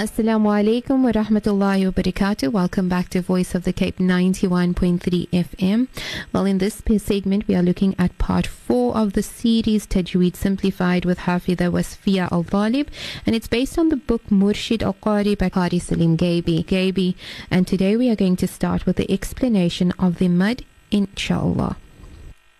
Assalamu alaikum wa rahmatullahi wa barakatuh. Welcome back to Voice of the Cape 91.3 FM. Well, in this segment, we are looking at part four of the series Tajweed Simplified with Hafidha Wasfiya Al Talib, and it's based on the book Murshid Al Qari by Qari Salim Gabi. Gabi. And today we are going to start with the explanation of the mud, inshallah.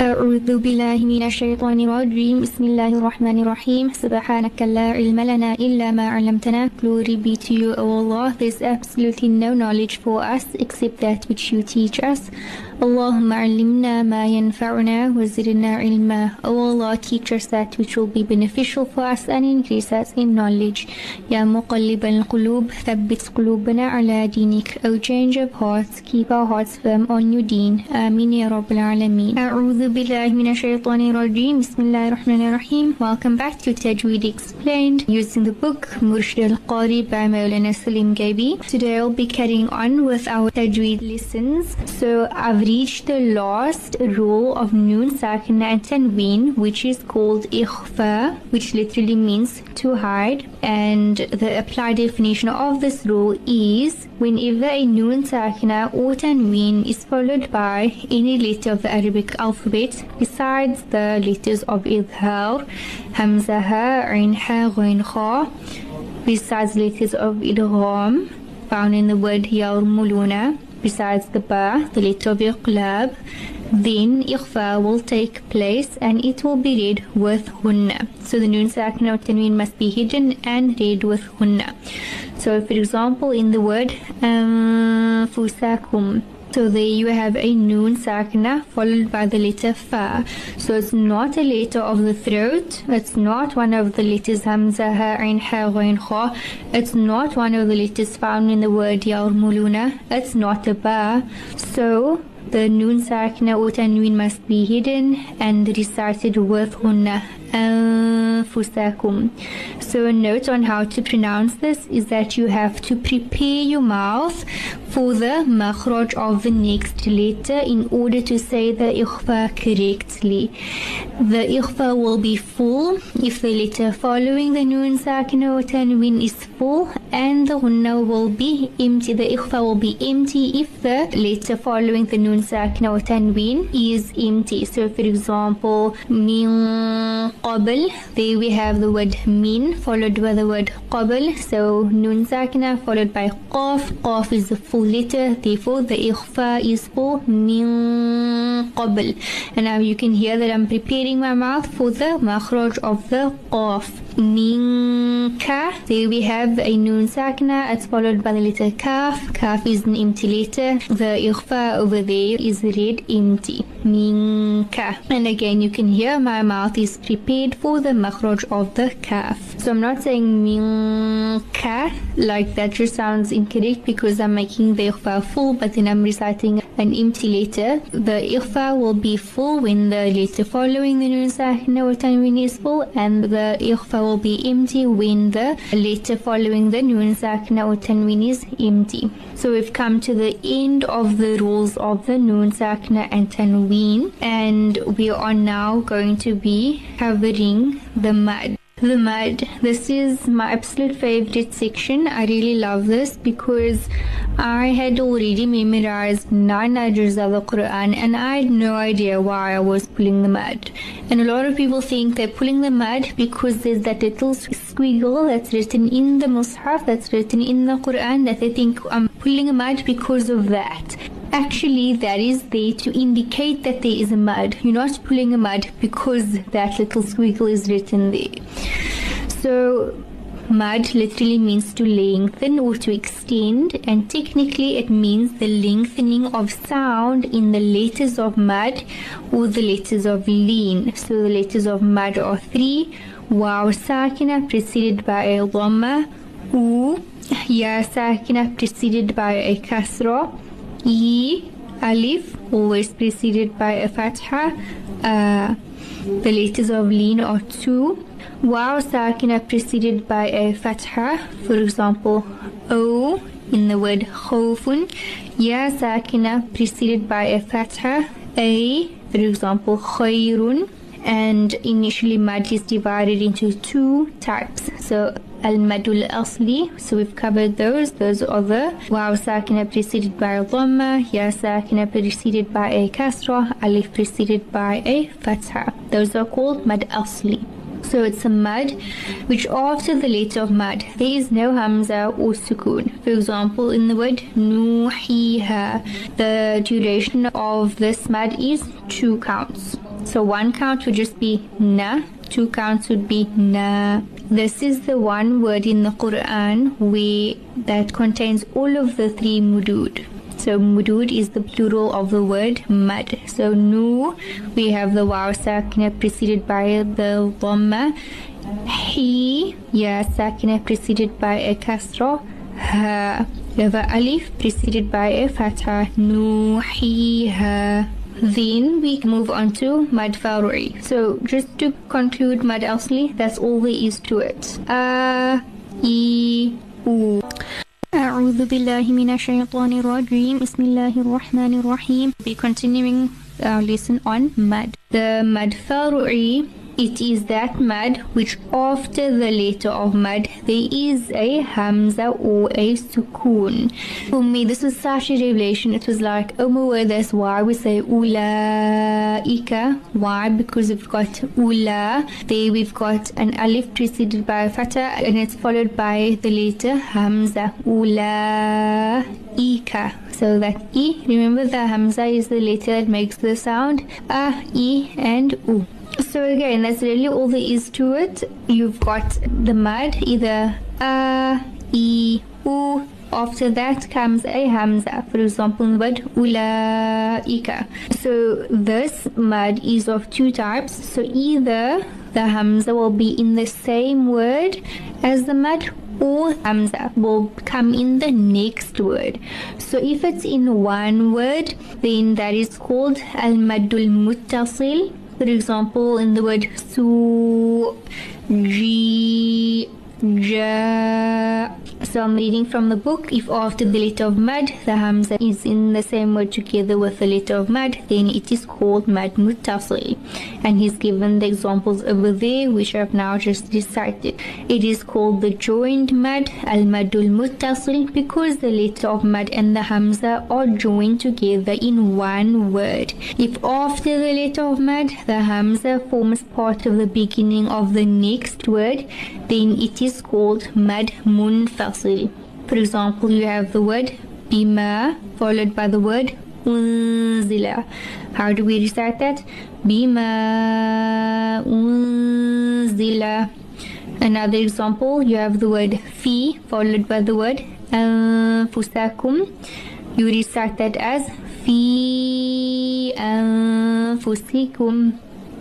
أعوذ بالله من الشيطان الرجيم بسم الله الرحمن الرحيم سبحانك لا علم لنا إلا ما علمتنا Glory be to you, O Allah. There's absolutely no knowledge for us except that which you teach us. اللهم علمنا ما ينفعنا وزدنا علما O Allah, teach us that which will be beneficial for us and increase us in knowledge. يا مقلب القلوب ثبت قلوبنا على دينك O change of hearts, keep our hearts firm on your deen. آمين يا رب العالمين. أعوذ Bismillahirrahmanirrahim. Welcome back to Tajweed Explained using the book Murshid al-Qari by Maulana Salim Gabi. Today I'll be carrying on with our Tajweed lessons. So I've reached the last rule of Noon Sakina and Tanween which is called Ikhfa which literally means to hide and the applied definition of this rule is whenever a Noon Sakina or Tanween is followed by any letter of the Arabic alphabet besides the letters of Idhar, Hamza, Ha, Ain, besides letters of Idgham found in the word Yarmuluna besides the ba, the letter of iqlab, then ikhfa will take place and it will be read with ghunna. So the noon sakna or tanween must be hidden and read with ghunna. So for example in the word um, fusakum, so there you have a noon sakna followed by the letter fa. So it's not a letter of the throat. It's not one of the letters hamza, ha, ain, ha, ghain, kha. It's not one of the letters found in the word yarmuluna. It's not a ba. So the noon sakna or tanween must be hidden and recited with ghunna anfusakum. So a note on how to pronounce this is that you have to prepare your mouth for the makhraj of the next letter in order to say the ikhfa correctly. The ikhfa will be full if the letter following the noon sakina or tanween is full and the ghunna will be empty. The ikhfa will be empty if the letter following the noon sakina or tanween is empty. So for example, min qabl, there we have the word min followed by the word qabl. So noon sakina followed by qaf. Qaf is the full letter, therefore the ikhfa is for min qabl. And now you can hear that I'm preparing my mouth for the makhraj of the qaf. Minka, there we have a noon sakina, it's followed by the letter kaf. Kaf is an empty letter. The ikhfa over there is read empty. Minka. And again, you can hear my mouth is prepared for the makhraj of the kaf. So I'm not saying minka like that just sounds incorrect because I'm making the ikhfa full, but then I'm reciting an empty letter. The ikhfa will be full when the letter following the noon tanween is full, and the ikhfa will be empty when the letter following the noon tanween is empty. So we've come to the end of the rules of the noon sakina and tanween, and we are now going to be covering the mud. The mud. This is my absolute favorite section. I really love this because I had already memorized nine ajrs of the Quran and I had no idea why I was pulling the mud. And a lot of people think they're pulling the mud because there's that little squiggle that's written in the Mus'haf, that's written in the Quran, that they think I'm pulling a mud because of that. Actually, that is there to indicate that there is a mud. You're not pulling a mud because that little squiggle is written there. So, mud literally means to lengthen or to extend, and technically, it means the lengthening of sound in the letters of mud or the letters of lean. So, the letters of mud are three waw sakina preceded by a dhamma, u, ya sakina preceded by a kasra, E, Alif, always preceded by a fatha. Uh, the letters of lean are two. Waw sakina preceded by a fatha. For example, O in the word khawfun. Ya sakina preceded by a fatha. A, for example, khayrun. And initially mad is divided into two types. So al-madul asli. So we've covered those. Those are the waw sakina preceded by a dhamma, ya sakina preceded by a kasra, alif preceded by a fatha. Those are called mad asli. So it's a mad which after the letter of mad there is no hamza or sukun. For example, in the word nuhiha, the duration of this mad is two counts. So one count would just be na, two counts would be na. This is the one word in the Quran where that contains all of the three mudud. So mudud is the plural of the word mud. So nu, we have the waw sakina preceded by the dhamma. He, ya sakina preceded by a kasra. Ha, we a alif preceded by a fatha. Ha. Then we move on to Mad far'i. So just to conclude Mad asli, that's all there is to it. Uh, e, ooh. أعوذ بالله من الشيطان الرجيم بسم الله الرحمن الرحيم We're continuing our lesson on mud. The Mad far'i it is that mad which after the letter of mad there is a hamza or a sukoon. For me this was such a revelation. It was like, oh my word, that's why we say ulaika. Why? Because we've got ula. There we've got an alif preceded by a fatha and it's followed by the letter hamza. Ulaika. So that e, remember the hamza is the letter that makes the sound a, e and u. So again, that's really all there is to it. You've got the mud, either a, e, u. After that comes a hamza, for example, the word ulaika. So this mud is of two types. So either the hamza will be in the same word as the mud or hamza will come in the next word. So if it's in one word, then that is called al-maddul muttasil. For example, in the word su, ji, ja. So I'm reading from the book. If after the letter of mad, the hamza is in the same word together with the letter of mad, then it is called mad muttasil. And he's given the examples over there, which I've now just recited. It is called the joined mad, al madul muttasil, because the letter of mad and the hamza are joined together in one word. If after the letter of mad, the hamza forms part of the beginning of the next word, then it is called mad munfasil. For example, you have the word bima followed by the word unzila. How do we recite that? Bima unzila. Another example, you have the word fi followed by the word anfusakum. You recite that as fi anfusikum.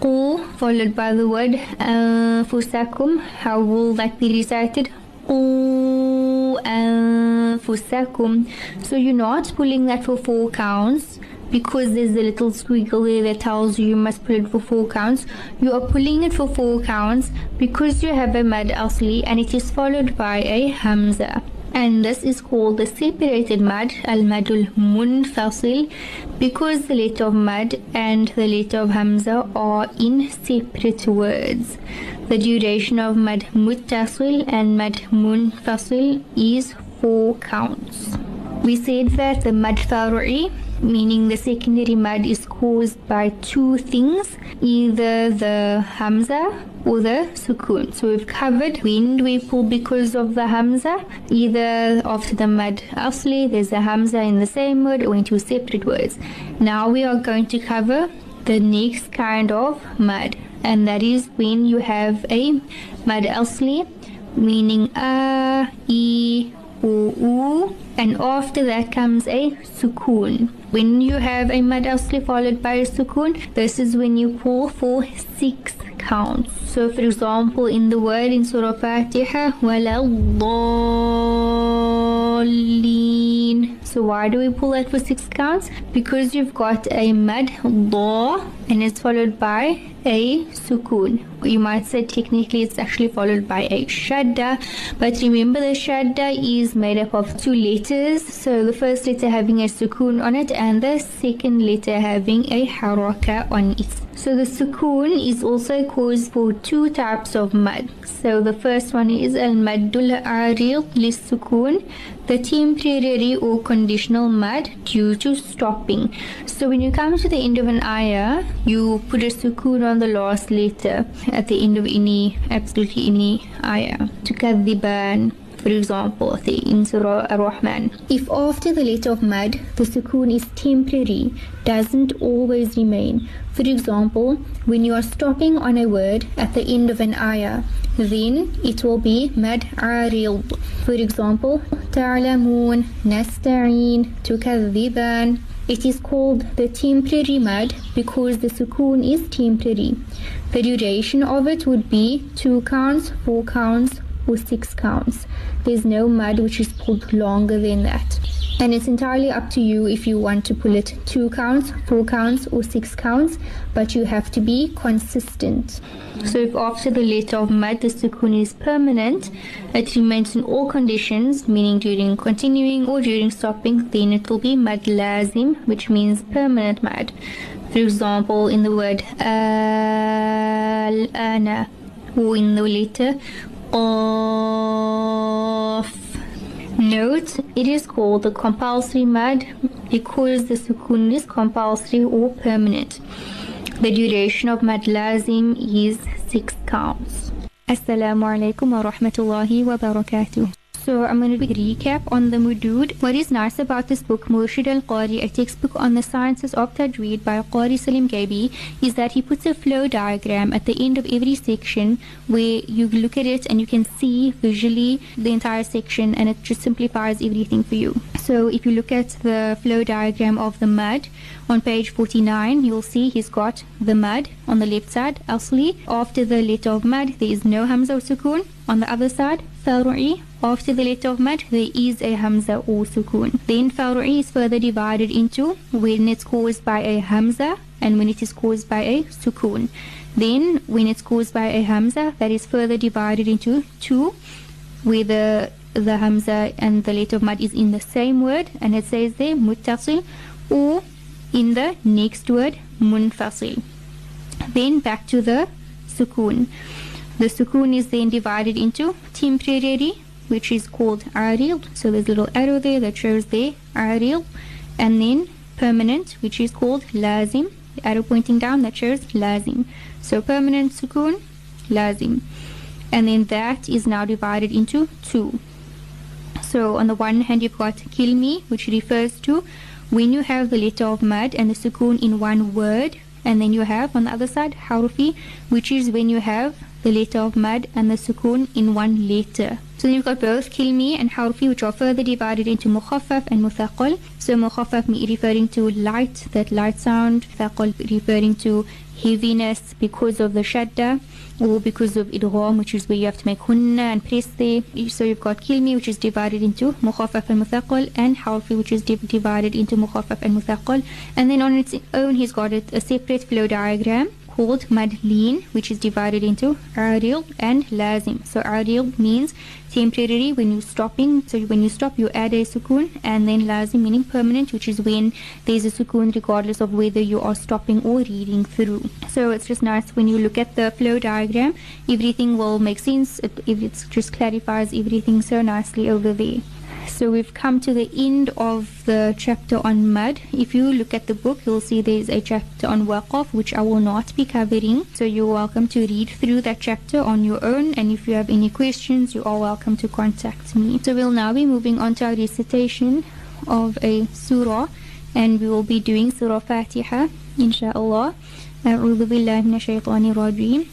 Qu followed by the word uh, anfusakum. How will that be recited? Qu anfusakum. Uh, so you're not pulling that for four counts because there's a little squiggle there that tells you you must pull it for four counts. You are pulling it for four counts because you have a mad asli and it is followed by a hamza. And this is called the separated mad, al madul munfasil, because the letter of mad and the letter of hamza are in separate words. The duration of mad muttasil and mad munfasil is four counts. We said that the mad far'i meaning the secondary mud is caused by two things either the hamza or the. So we've covered wind we pull because of the hamza, either after the mud asli, there's a hamza in the same word or in two separate words. Now we are going to cover the next kind of mud, and that is when you have a mud asli, meaning a, e, u, u, and after that comes a sukoon. When you have a mad asli followed by a sukoon, this is when you pull for six counts. So, for example, in the word in Surah Fatiha, وَلَا الضَّالِّينَ so, why do we pull that for six counts? Because you've got a mad law and it's followed by a sukun. You might say technically it's actually followed by a shadda, but remember the shadda is made up of two letters. So the first letter having a sukun on it and the second letter having a haraka on it. So the sukoon is also caused for two types of mud. So the first one is al maddul aril lis sukoon, the temporary or conditional mud due to stopping. So when you come to the end of an ayah, you put a sukoon on the last letter at the end of any, absolutely any ayah. Tukadhiban, for example the Surah Ar-Rahman. If after the letter of mad the sukoon is temporary, doesn't always remain. For example, when you are stopping on a word at the end of an ayah, then it will be mad arid. For example, ta'lamun, nasta'in, tukadhiban. It is called the temporary mud because the sukoon is temporary. The duration of it would be two counts, four counts, or six counts. There's no mud which is pulled longer than that. And it's entirely up to you if you want to pull it two counts, four counts, or six counts, but you have to be consistent. So if after the letter of mud the sukoon is permanent, it remains in all conditions, meaning during continuing or during stopping, then it will be mad lazim, which means permanent mud. For example, in the word uh, al-ana, or in the letter qaf. Note, it is called the compulsory mad because the sukoon is compulsory or permanent. The duration of mad lazim is six counts. Assalamu alaikum wa rahmatullahi wa barakatuh. So I'm going to recap on the Mudud. What is nice about this book, Murshid al-Qari, a textbook on the sciences of Tajweed by Qari Salim Gabi, is that he puts a flow diagram at the end of every section where you look at it and you can see visually the entire section and it just simplifies everything for you. So if you look at the flow diagram of the mud on page 49, you'll see he's got the mud on the left side, asli. After the letter of mud, there is no hamza or sukoon. On the other side, After the letter of mud, there is a hamza or sukoon. Then faru'i is further divided into when it's caused by a hamza and when it is caused by a sukoon. Then when it's caused by a hamza, that is further divided into two, where the the hamza and the letter of mud is in the same word, and it says there muttasil, or in the next word munfasil. Then back to the sukoon. The sukoon is then divided into temporary, which is called aril. So there's a little arrow there that shows there aril, and then permanent, which is called lazim. The arrow pointing down that shows lazim. So permanent sukoon, lazim, and then that is now divided into two. So on the one hand, you've got kilmi, which refers to when you have the letter of mud and the sukoon in one word, and then you have on the other side harfi, which is when you have the letter of mud and the sukoon in one letter. So then you've got both kilmi and harfi, which are further divided into mukhaffaf and muthaqal. So mukhaffaf referring to light, that light sound, thaqal referring to heaviness because of the shadda or because of idgham, which is where you have to make ghunna and press there. So you've got kilmi, which is divided into mukhaffaf and muthaqal, and harfi, which is divided into mukhaffaf and muthaqal. And then on its own, he's got it, a separate flow diagram called madleen, which is divided into aril and lazim. So aril means temporary when you're stopping. So when you stop, you add a sukun, and then lazim meaning permanent, which is when there's a sukun regardless of whether you are stopping or reading through. So it's just nice when you look at the flow diagram, everything will make sense. It, it just clarifies everything so nicely over there. So we've come to the end of the chapter on mud. If you look at the book, you'll see there's a chapter on waqaf, which I will not be covering. So you're welcome to read through that chapter on your own. And if you have any questions, you are welcome to contact me. So we'll now be moving on to our recitation of a surah. And we will be doing Surah Fatiha, inshallah. أعوذ بالله من الشيطان الرجيم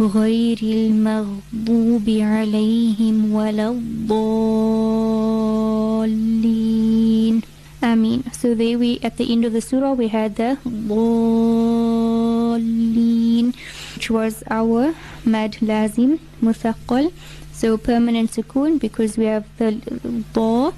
غير المغضوب عليهم ولا الضالين Ameen. So there we, at the end of the surah, we had the ضالين, which was our mad lazim, muthaqqal. So permanent sukoon because we have the ضا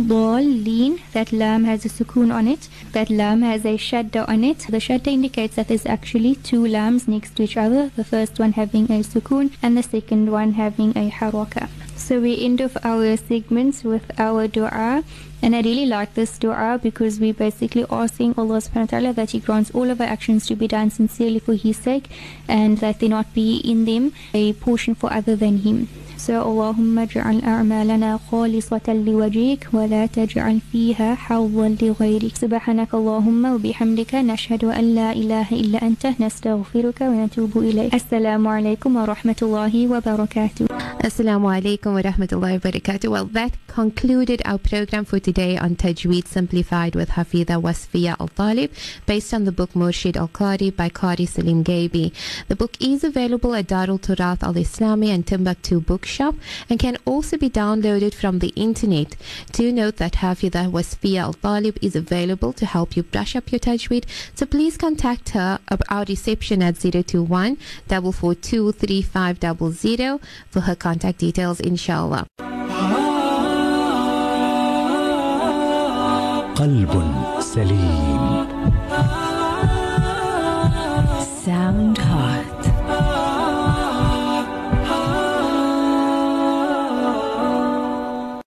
ضالين. That lam has a sukoon on it. That lam has a shadda on it. The shadda indicates that there's actually two lams next to each other. The first one having a sukoon and the second one having a haraka. So we end off our segments with our dua. and I really like this dua because we basically are seeing Allah subhanahu wa ta'ala that He grants all of our actions to be done sincerely for His sake and that there not be in them a portion for other than Him. So اللهم اجعل أعمالنا خالصة لوجهك ولا تجعل فيها fiha لغيرك سبحانك اللهم وبحمدك نشهد أن لا إله إلا أنت نستغفرك ونتوب إليك السلام عليكم ورحمة الله وبركاته السلام عليكم ورحمة الله وبركاته. Well, that concluded our program for today on Tajweed Simplified with Hafida Wasfiya Al Talib, based on the book Murshid Al Qari by Qari Salim Gabi. The book is available at Darul Turath Al Islami and Timbuktu Bookshop and can also be downloaded from the internet. Do note that Hafida Wasfiya Al Talib is available to help you brush up your Tajweed, so please contact her at our reception at 021 442 3500 for her contact details, inshallah. قلب سليم Sound Heart.